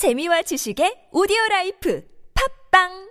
재미와 지식의 오디오 라이프. 팟빵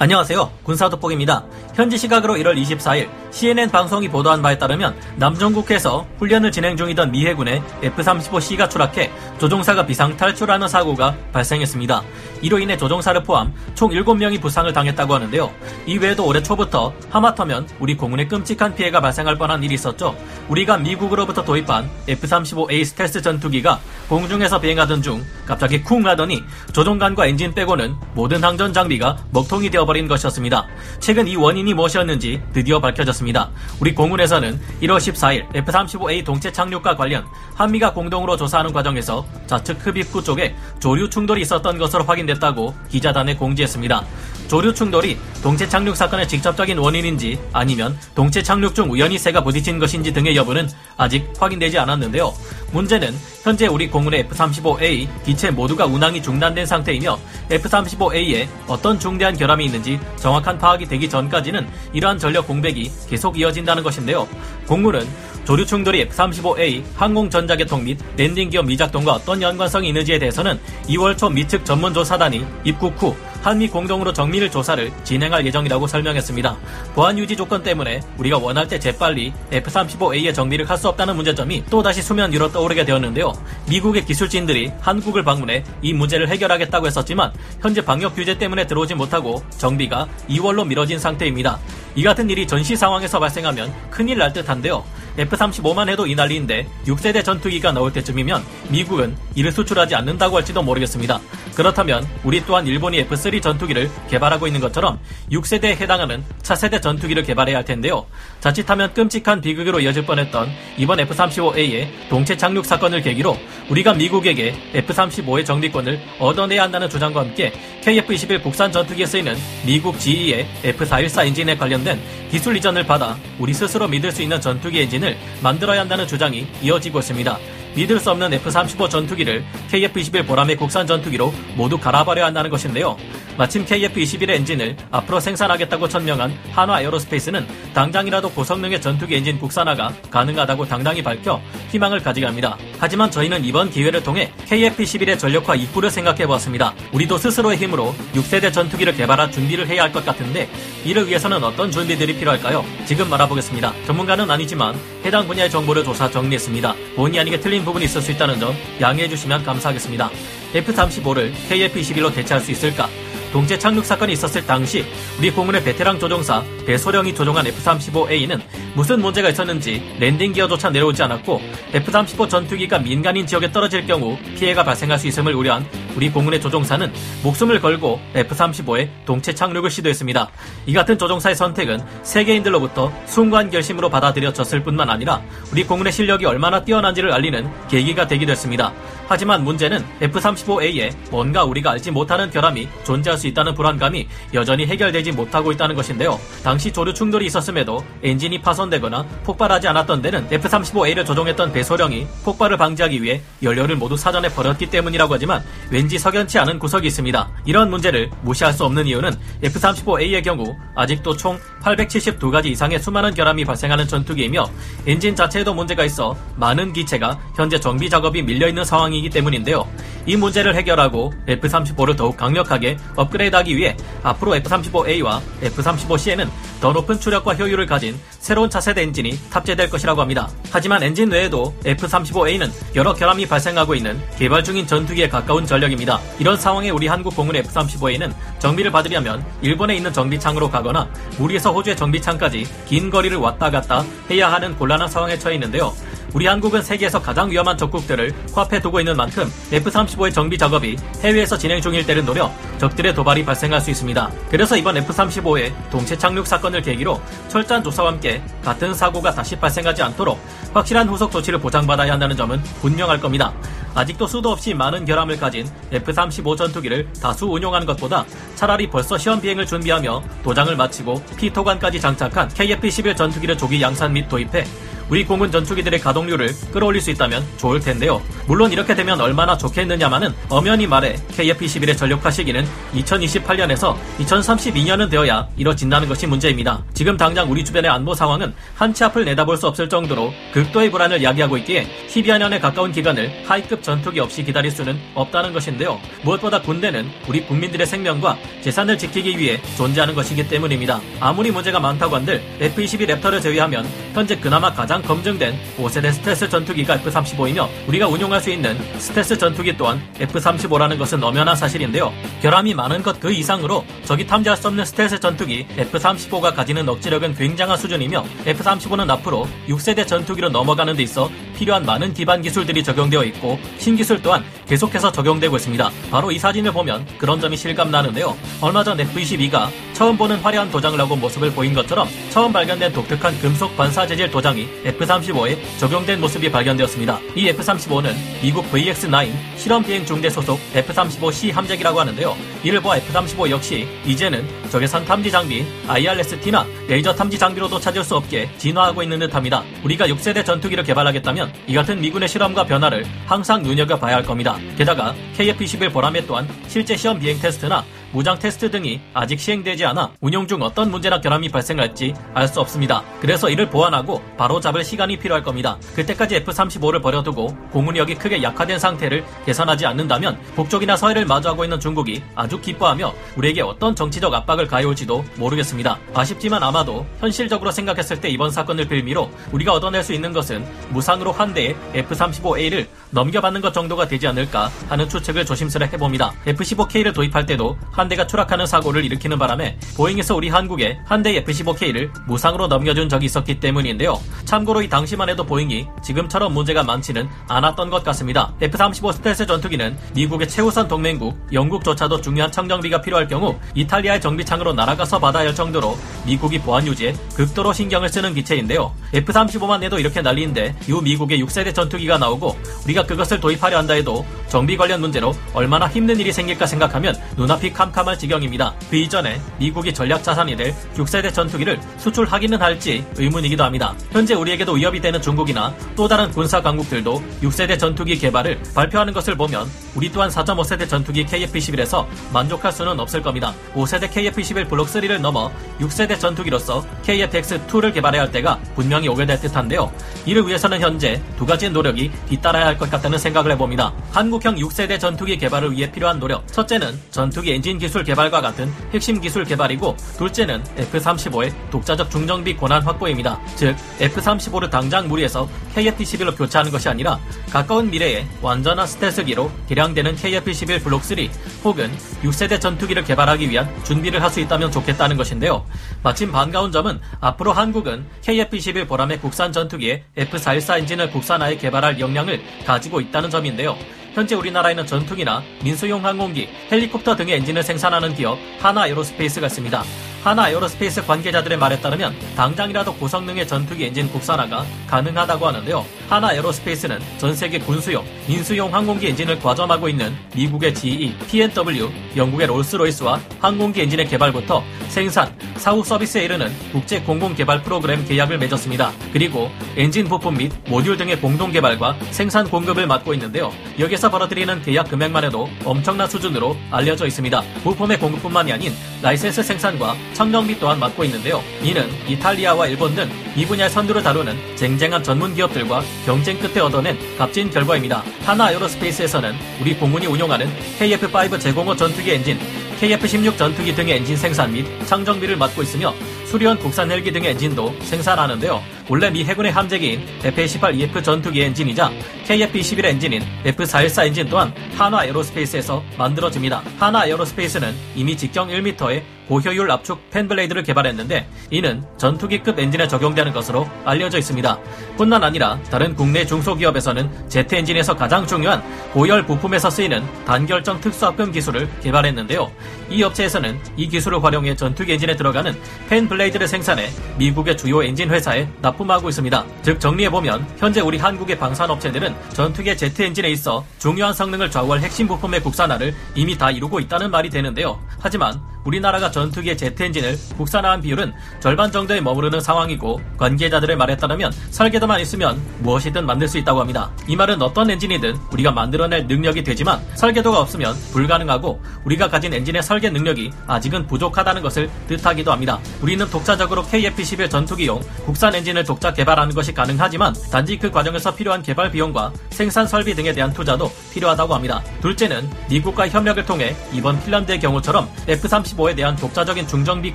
안녕하세요. 군사돋보기입니다. 현지 시각으로 1월 24일 CNN 방송이 보도한 바에 따르면 남중국해에서 훈련을 진행 중이던 미 해군의 F-35C가 추락해 조종사가 비상 탈출하는 사고가 발생했습니다. 이로 인해 조종사를 포함 총 7명이 부상을 당했다고 하는데요. 이 외에도 올해 초부터 하마터면 우리 공군에 끔찍한 피해가 발생할 뻔한 일이 있었죠. 우리가 미국으로부터 도입한 F-35A 스텔스 전투기가 공중에서 비행하던 중 갑자기 쿵 하더니 조종관과 엔진 빼고는 모든 항전 장비가 먹통이 되어 버린 것이었습니다. 최근 이 원인이 무엇이었는지 드디어 밝혀졌습니다. 우리 공군에서는 1월 14일 F-35A 동체 착륙과 관련 한미가 공동으로 조사하는 과정에서 좌측 흡입구 쪽에 조류 충돌이 있었던 것으로 확인됐다고 기자단에 공지했습니다. 조류 충돌이 동체 착륙 사건의 직접적인 원인인지 아니면 동체 착륙 중 우연히 새가 부딪힌 것인지 등의 여부는 아직 확인되지 않았는데요. 문제는 현재 우리 공군의 F-35A 기체 모두가 운항이 중단된 상태이며 F-35A에 어떤 중대한 결함이 있는지 정확한 파악이 되기 전까지는 이러한 전력 공백이 계속 이어진다는 것인데요. 공군은 조류 충돌이 F-35A 항공 전자계통 및 랜딩 기어 미작동과 어떤 연관성이 있는지에 대해서는 2월 초 미측 전문조사단이 입국 후 한미 공동으로 정밀 조사를 진행할 예정이라고 설명했습니다. 보안 유지 조건 때문에 우리가 원할 때 재빨리 F-35A의 정비를 할 수 없다는 문제점이 또다시 수면 위로 떠오르게 되었는데요. 미국의 기술진들이 한국을 방문해 이 문제를 해결하겠다고 했었지만 현재 방역 규제 때문에 들어오지 못하고 정비가 2월로 미뤄진 상태입니다. 이 같은 일이 전시 상황에서 발생하면 큰일 날 듯한데요. F-35만 해도 이 난리인데 6세대 전투기가 나올 때쯤이면 미국은 이를 수출하지 않는다고 할지도 모르겠습니다. 그렇다면 우리 또한 일본이 F-3 전투기를 개발하고 있는 것처럼 6세대에 해당하는 차세대 전투기를 개발해야 할 텐데요. 자칫하면 끔찍한 비극으로 이어질 뻔했던 이번 F-35A의 동체 착륙 사건을 계기로 우리가 미국에게 F-35의 정비권을 얻어내야 한다는 주장과 함께 KF-21 국산 전투기에 쓰이는 미국 GE의 F-414 엔진에 관련된 기술 이전을 받아 우리 스스로 믿을 수 있는 전투기 엔진을 만들어야 한다는 주장이 이어지고 있습니다. 믿을 수 없는 F-35 전투기를 KF-21 보람의 국산 전투기로 모두 갈아버려야 한다는 것인데요. 마침 KF-21의 엔진을 앞으로 생산하겠다고 천명한 한화 에어로스페이스는 당장이라도 고성능의 전투기 엔진 국산화가 가능하다고 당당히 밝혀 희망을 가지게 합니다. 하지만 저희는 이번 기회를 통해 KF-21의 전력화 입구를 생각해 보았습니다. 우리도 스스로의 힘으로 6세대 전투기를 개발할 준비를 해야 할 것 같은데 이를 위해서는 어떤 준비들이 필요할까요? 지금 말아보겠습니다. 전문가는 아니지만 해당 분야의 정보를 조사 정리했습니다. 본의 아니게 틀린 부분이 있을 수 있다는 점 양해해 주시면 감사하겠습니다. F-35를 KF-21로 대체할 수 있을까? 동체 착륙 사건이 있었을 당시 우리 공군의 베테랑 조종사 배소령이 조종한 F-35A는 무슨 문제가 있었는지 랜딩 기어조차 내려오지 않았고 F-35 전투기가 민간인 지역에 떨어질 경우 피해가 발생할 수 있음을 우려한 우리 공군의 조종사는 목숨을 걸고 F-35의 동체 착륙을 시도했습니다. 이 같은 조종사의 선택은 세계인들로부터 숭고한 결심으로 받아들여졌을 뿐만 아니라 우리 공군의 실력이 얼마나 뛰어난지를 알리는 계기가 되기도 했습니다. 하지만 문제는 F-35A에 뭔가 우리가 알지 못하는 결함이 존재할 수 있다는 불안감이 여전히 해결되지 못하고 있다는 것인데요. 당시 조류 충돌이 있었음에도 엔진이 파손되거나 폭발하지 않았던 데는 F-35A를 조종했던 배소령이 폭발을 방지하기 위해 연료를 모두 사전에 버렸기 때문이라고 하지만 왠지 석연치 않은 구석이 있습니다. 이런 문제를 무시할 수 없는 이유는 F-35A의 경우 아직도 총 872가지 이상의 수많은 결함이 발생하는 전투기이며 엔진 자체에도 문제가 있어 많은 기체가 현재 정비 작업이 밀려있는 상황이기 때문인데요. 이 문제를 해결하고 F-35를 더욱 강력하게 업그레이드하기 위해 앞으로 F-35A와 F-35C에는 더 높은 추력과 효율을 가진 새로운 차세대 엔진이 탑재될 것이라고 합니다. 하지만 엔진 외에도 F-35A는 여러 결함이 발생하고 있는 개발 중인 전투기에 가까운 전력 입니다. 이런 상황에 우리 한국 공군 F-35A는 정비를 받으려면 일본에 있는 정비창으로 가거나 무리에서 호주의 정비창까지 긴 거리를 왔다 갔다 해야 하는 곤란한 상황에 처해 있는데요. 우리 한국은 세계에서 가장 위험한 적국들을 코앞에 두고 있는 만큼 F-35의 정비 작업이 해외에서 진행 중일 때를 노려 적들의 도발이 발생할 수 있습니다. 그래서 이번 F-35의 동체 착륙 사건을 계기로 철저한 조사와 함께 같은 사고가 다시 발생하지 않도록 확실한 후속 조치를 보장받아야 한다는 점은 분명할 겁니다. 아직도 수도 없이 많은 결함을 가진 F-35 전투기를 다수 운용하는 것보다 차라리 벌써 시험 비행을 준비하며 도장을 마치고 피토관까지 장착한 KF-11 전투기를 조기 양산 및 도입해 우리 공군 전투기들의 가동률을 끌어올릴 수 있다면 좋을 텐데요. 물론 이렇게 되면 얼마나 좋겠느냐마는 엄연히 말해 KF-21의 전력화 시기는 2028년에서 2032년은 되어야 이뤄진다는 것이 문제입니다. 지금 당장 우리 주변의 안보 상황은 한치 앞을 내다볼 수 없을 정도로 극도의 불안을 야기하고 있기에 12여 년에 가까운 기간을 하이급 전투기 없이 기다릴 수는 없다는 것인데요. 무엇보다 군대는 우리 국민들의 생명과 재산을 지키기 위해 존재하는 것이기 때문입니다. 아무리 문제가 많다고 한들 F-22 랩터를 제외하면 현재 그나마 가장 검증된 5세대 스텔스 전투기가 F-35이며 우리가 운용할 수 있는 스텔스 전투기 또한 F-35라는 것은 엄연한 사실인데요. 결함이 많은 것 그 이상으로 적이 탐지할 수 없는 스텔스 전투기 F-35가 가지는 억지력은 굉장한 수준이며 F-35는 앞으로 6세대 전투기로 넘어가는 데 있어 필요한 많은 기반 기술들이 적용되어 있고 신기술 또한 계속해서 적용되고 있습니다. 바로 이 사진을 보면 그런 점이 실감나는데요. 얼마 전 F-22가 처음 보는 화려한 도장을 하고 모습을 보인 것처럼 처음 발견된 독특한 금속 반사 재질 도장이 F-35에 적용된 모습이 발견되었습니다. 이 F-35는 미국 VX-9 실험 비행 중대 소속 F-35C 함재기라고 하는데요. 이를 보아 F-35 역시 이제는 적외선 탐지 장비인 IRST나 레이저 탐지 장비로도 찾을 수 없게 진화하고 있는 듯합니다. 우리가 6세대 전투기를 개발하겠다면 이 같은 미군의 실험과 변화를 항상 눈여겨봐야 할 겁니다. 게다가 KF-21 보람에 또한 실제 시험 비행 테스트나 무장 테스트 등이 아직 시행되지 않아 운용 중 어떤 문제나 결함이 발생할지 알 수 없습니다. 그래서 이를 보완하고 바로 잡을 시간이 필요할 겁니다. 그때까지 F-35를 버려두고 공군력이 크게 약화된 상태를 개선하지 않는다면 북쪽이나 서해를 마주하고 있는 중국이 아주 기뻐하며 우리에게 어떤 정치적 압박을 가해올지도 모르겠습니다. 아쉽지만 아마도 현실적으로 생각했을 때 이번 사건을 빌미로 우리가 얻어낼 수 있는 것은 무상으로 한 대의 F-35A를 넘겨받는 것 정도가 되지 않을까 하는 추측을 조심스레 해봅니다. F-15K를 도입할 때도 한 대가 추락하는 사고를 일으키는 바람에 보잉에서 우리 한국에 한 대의 F-15K를 무상으로 넘겨준 적이 있었기 때문인데요. 참고로 이 당시만 해도 보잉이 지금처럼 문제가 많지는 않았던 것 같습니다. F-35 스텔스 전투기는 미국의 최우선 동맹국 영국조차도 중요한 청정비가 필요할 경우 이탈리아의 정비창으로 날아가서 받아야 할 정도로 미국이 보안 유지에 극도로 신경을 쓰는 기체인데요. F-35만 해도 이렇게 난리인데 이후 미국의 6세대 전투기가 나오고 우리가 그것을 도입하려 한다 해도 정비 관련 문제로 얼마나 힘든 일이 생길까 생각하면 눈앞이 캄캄할 지경입니다. 그 이전에 미국이 전략 자산이 될 6세대 전투기를 수출하기는 할지 의문이기도 합니다. 현재 우리에게도 위협이 되는 중국이나 또 다른 군사 강국들도 6세대 전투기 개발을 발표하는 것을 보면 우리 또한 4.5세대 전투기 KF-21에서 만족할 수는 없을 겁니다. 5세대 KF-21 블록 3를 넘어 6세대 전투기로서 KF-X2를 개발해야 할 때가 분명히 오게 될 듯한데요. 이를 위해서는 현재 두 가지 노력이 뒤따라야 할 것 같다는 생각을 해봅니다. 한국형 6세대 전투기 개발을 위해 필요한 노력. 첫째는 전투기 엔진 기술 개발과 같은 핵심 기술 개발이고, 둘째는 F-35의 독자적 중정비 권한 확보입니다. 즉, F-35를 당장 무리해서 KF-21로 교체하는 것이 아니라 가까운 미래에 완전한 스텔스기로 개량되는 KF-21 블록 3 혹은 6세대 전투기를 개발하기 위한 준비를 할 수 있다면 좋겠다는 것인데요. 마침 반가운 점은 앞으로 한국은 KF-21 보라매 국산 전투기에 F-414 엔진을 국산화해 개발할 역량을 가지고 있다는 점인데요. 현재 우리나라에는 전투기나 민수용 항공기, 헬리콥터 등의 엔진을 생산하는 기업 한화 에어로스페이스가 있습니다. 한화 에어로스페이스 관계자들의 말에 따르면 당장이라도 고성능의 전투기 엔진 국산화가 가능하다고 하는데요. 한화 에어로스페이스는 전 세계 군수용, 민수용 항공기 엔진을 과점하고 있는 미국의 GE, P&W, 영국의 롤스로이스와 항공기 엔진의 개발부터 생산, 사후 서비스에 이르는 국제 공동 개발 프로그램 계약을 맺었습니다. 그리고 엔진 부품 및 모듈 등의 공동 개발과 생산 공급을 맡고 있는데요. 여기서 벌어들이는 계약 금액만 해도 엄청난 수준으로 알려져 있습니다. 부품의 공급뿐만이 아닌 라이센스 생산과 창정비 또한 맡고 있는데요. 이는 이탈리아와 일본 등 이 분야의 선두를 다투는 쟁쟁한 전문 기업들과 경쟁 끝에 얻어낸 값진 결과입니다. 한화 에어로스페이스에서는 우리 공군이 운용하는 KF-5 제공호 전투기 엔진, KF-16 전투기 등의 엔진 생산 및 창정비를 맡고 있으며 수리온 국산 헬기 등의 엔진도 생산하는데요. 원래 미 해군의 함재기인 F-18EF 전투기 엔진이자 KF-21 엔진인 F-414 엔진 또한 한화 에어로스페이스에서 만들어집니다. 한화 에어로스페이스는 이미 직경 1m의 고효율 압축 fan blade를 개발했는데 이는 전투기급 엔진에 적용되는 것으로 알려져 있습니다. 뿐만 아니라 다른 국내 중소기업에서는 제트 엔진에서 가장 중요한 고열 부품에서 쓰이는 단결정 특수합금 기술을 개발했는데요. 이 업체에서는 이 기술을 활용해 전투기 엔진에 들어가는 fan blade를 생산해 미국의 주요 엔진 회사에 납품하고 있습니다. 즉 정리해보면 현재 우리 한국의 방산업체들은 전투기의 제트 엔진에 있어 중요한 성능을 좌우할 핵심 부품의 국산화를 이미 다 이루고 있다는 말이 되는데요. 하지만 우리나라가 전투기의 제트 엔진을 국산화한 비율은 절반 정도에 머무르는 상황이고 관계자들의 말에 따르면 설계도만 있으면 무엇이든 만들 수 있다고 합니다. 이 말은 어떤 엔진이든 우리가 만들어낼 능력이 되지만 설계도가 없으면 불가능하고 우리가 가진 엔진의 설계 능력이 아직은 부족하다는 것을 뜻하기도 합니다. 우리는 독자적으로 KF-11 전투기용 국산 엔진을 독자 개발하는 것이 가능하지만 단지 그 과정에서 필요한 개발 비용과 생산 설비 등에 대한 투자도 필요하다고 합니다. 둘째는 미국과 협력을 통해 이번 핀란드의 경우처럼 F-35 에 대한 독자적인 중정비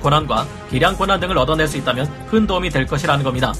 권한과 개량 권한 등을 얻어낼 수 있다면 큰 도움이 될 것이라는 겁니다.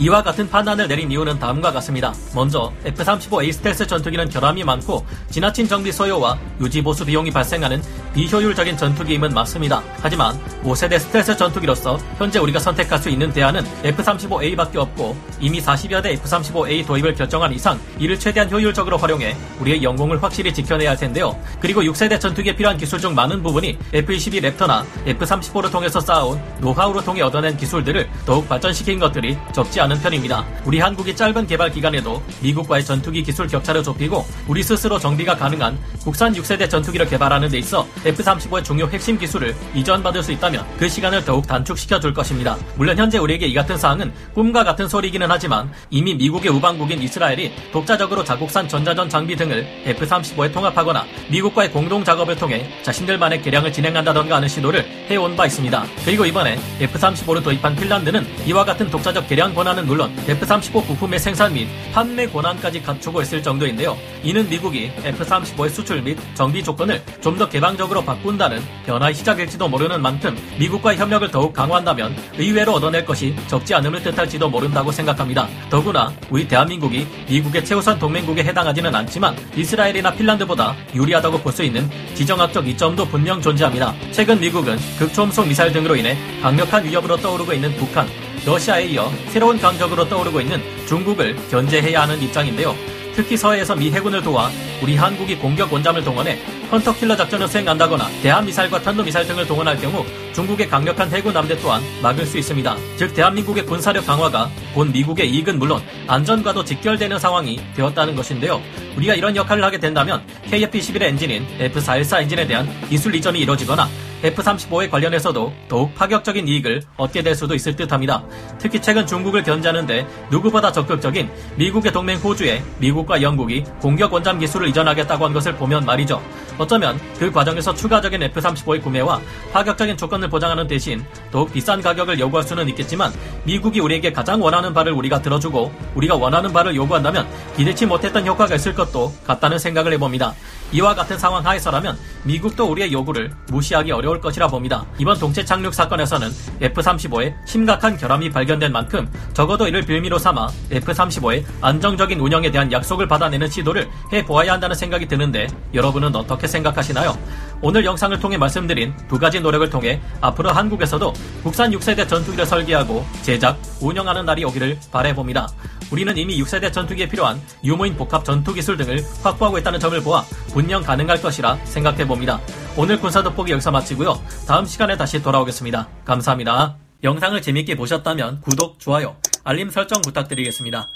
이와 같은 판단을 내린 이유는 다음과 같습니다. 먼저 F-35A 스텔스 전투기는 결함이 많고 지나친 정비 소요와 유지 보수 비용이 발생하는 비효율적인 전투기임은 맞습니다. 하지만 5세대 스텔스 전투기로서 현재 우리가 선택할 수 있는 대안은 F-35A밖에 없고 이미 40여 대 F-35A 도입을 결정한 이상 이를 최대한 효율적으로 활용해 우리의 영공을 확실히 지켜내야 할 텐데요. 그리고 6세대 전투기에 필요한 기술 중 많은 부분이 F-22 랩터나 F-35를 통해서 쌓아온 노하우를 통해 얻어낸 기술들을 더욱 발전시킨 것들이 적지 않습니다. 않은 편입니다. 우리 한국이 짧은 개발 기간에도 미국과의 전투기 기술 격차를 좁히고 우리 스스로 정비가 가능한 국산 6세대 전투기를 개발하는 데 있어 F-35의 중요 핵심 기술을 이전받을 수 있다면 그 시간을 더욱 단축시켜 줄 것입니다. 물론 현재 우리에게 이 같은 사항은 꿈과 같은 소리이기는 하지만 이미 미국의 우방국인 이스라엘이 독자적으로 자국산 전자전 장비 등을 F-35에 통합하거나 미국과의 공동 작업을 통해 자신들만의 개량을 진행한다던가 하는 시도를 해온 바 있습니다. 그리고 이번에 F-35를 도입한 핀란드는 이와 같은 독자적 개량 권한을 권한은 물론 F-35 부품의 생산 및 판매 권한까지 갖추고 있을 정도인데요. 이는 미국이 F-35의 수출 및 정비 조건을 좀 더 개방적으로 바꾼다는 변화의 시작일지도 모르는 만큼 미국과의 협력을 더욱 강화한다면 의외로 얻어낼 것이 적지 않음을 뜻할지도 모른다고 생각합니다. 더구나 우리 대한민국이 미국의 최우선 동맹국에 해당하지는 않지만 이스라엘이나 핀란드보다 유리하다고 볼 수 있는 지정학적 이점도 분명 존재합니다. 최근 미국은 극초음속 미사일 등으로 인해 강력한 위협으로 떠오르고 있는 북한, 러시아에 이어 새로운 강적으로 떠오르고 있는 중국을 견제해야 하는 입장인데요. 특히 서해에서 미 해군을 도와 우리 한국이 공격 원잠을 동원해 헌터킬러 작전을 수행한다거나 대한미사일과 탄도미사일 등을 동원할 경우 중국의 강력한 해군 함대 또한 막을 수 있습니다. 즉 대한민국의 군사력 강화가 본 미국의 이익은 물론 안전과도 직결되는 상황이 되었다는 것인데요. 우리가 이런 역할을 하게 된다면 KF-11의 엔진인 F-414 엔진에 대한 기술 이전이 이뤄지거나 F-35에 관련해서도 더욱 파격적인 이익을 얻게 될 수도 있을 듯합니다. 특히 최근 중국을 견제하는데 누구보다 적극적인 미국의 동맹 호주에 미국과 영국이 공격 원잠 기술을 이전하겠다고 한 것을 보면 말이죠. 어쩌면 그 과정에서 추가적인 F-35의 구매와 파격적인 조건을 보장하는 대신 더욱 비싼 가격을 요구할 수는 있겠지만 미국이 우리에게 가장 원하는 바를 우리가 들어주고 우리가 원하는 바를 요구한다면 기대치 못했던 효과가 있을 것도 같다는 생각을 해봅니다. 이와 같은 상황 하에서라면 미국도 우리의 요구를 무시하기 어려울 것이라 봅니다. 이번 동체 착륙 사건에서는 F-35에 심각한 결함이 발견된 만큼 적어도 이를 빌미로 삼아 F-35의 안정적인 운영에 대한 약속을 받아내는 시도를 해보아야 한다는 생각이 드는데 여러분은 어떻게 생각하시나요? 오늘 영상을 통해 말씀드린 두 가지 노력을 통해 앞으로 한국에서도 국산 6세대 전투기를 설계하고 제작, 운영하는 날이 오기를 바래봅니다. 우리는 이미 6세대 전투기에 필요한 유무인 복합 전투 기술 등을 확보하고 있다는 점을 보아 분명 가능할 것이라 생각해 봅니다. 오늘 군사 돋보기 여기서 마치고요. 다음 시간에 다시 돌아오겠습니다. 감사합니다. 영상을 재밌게 보셨다면 구독, 좋아요, 알림 설정 부탁드리겠습니다.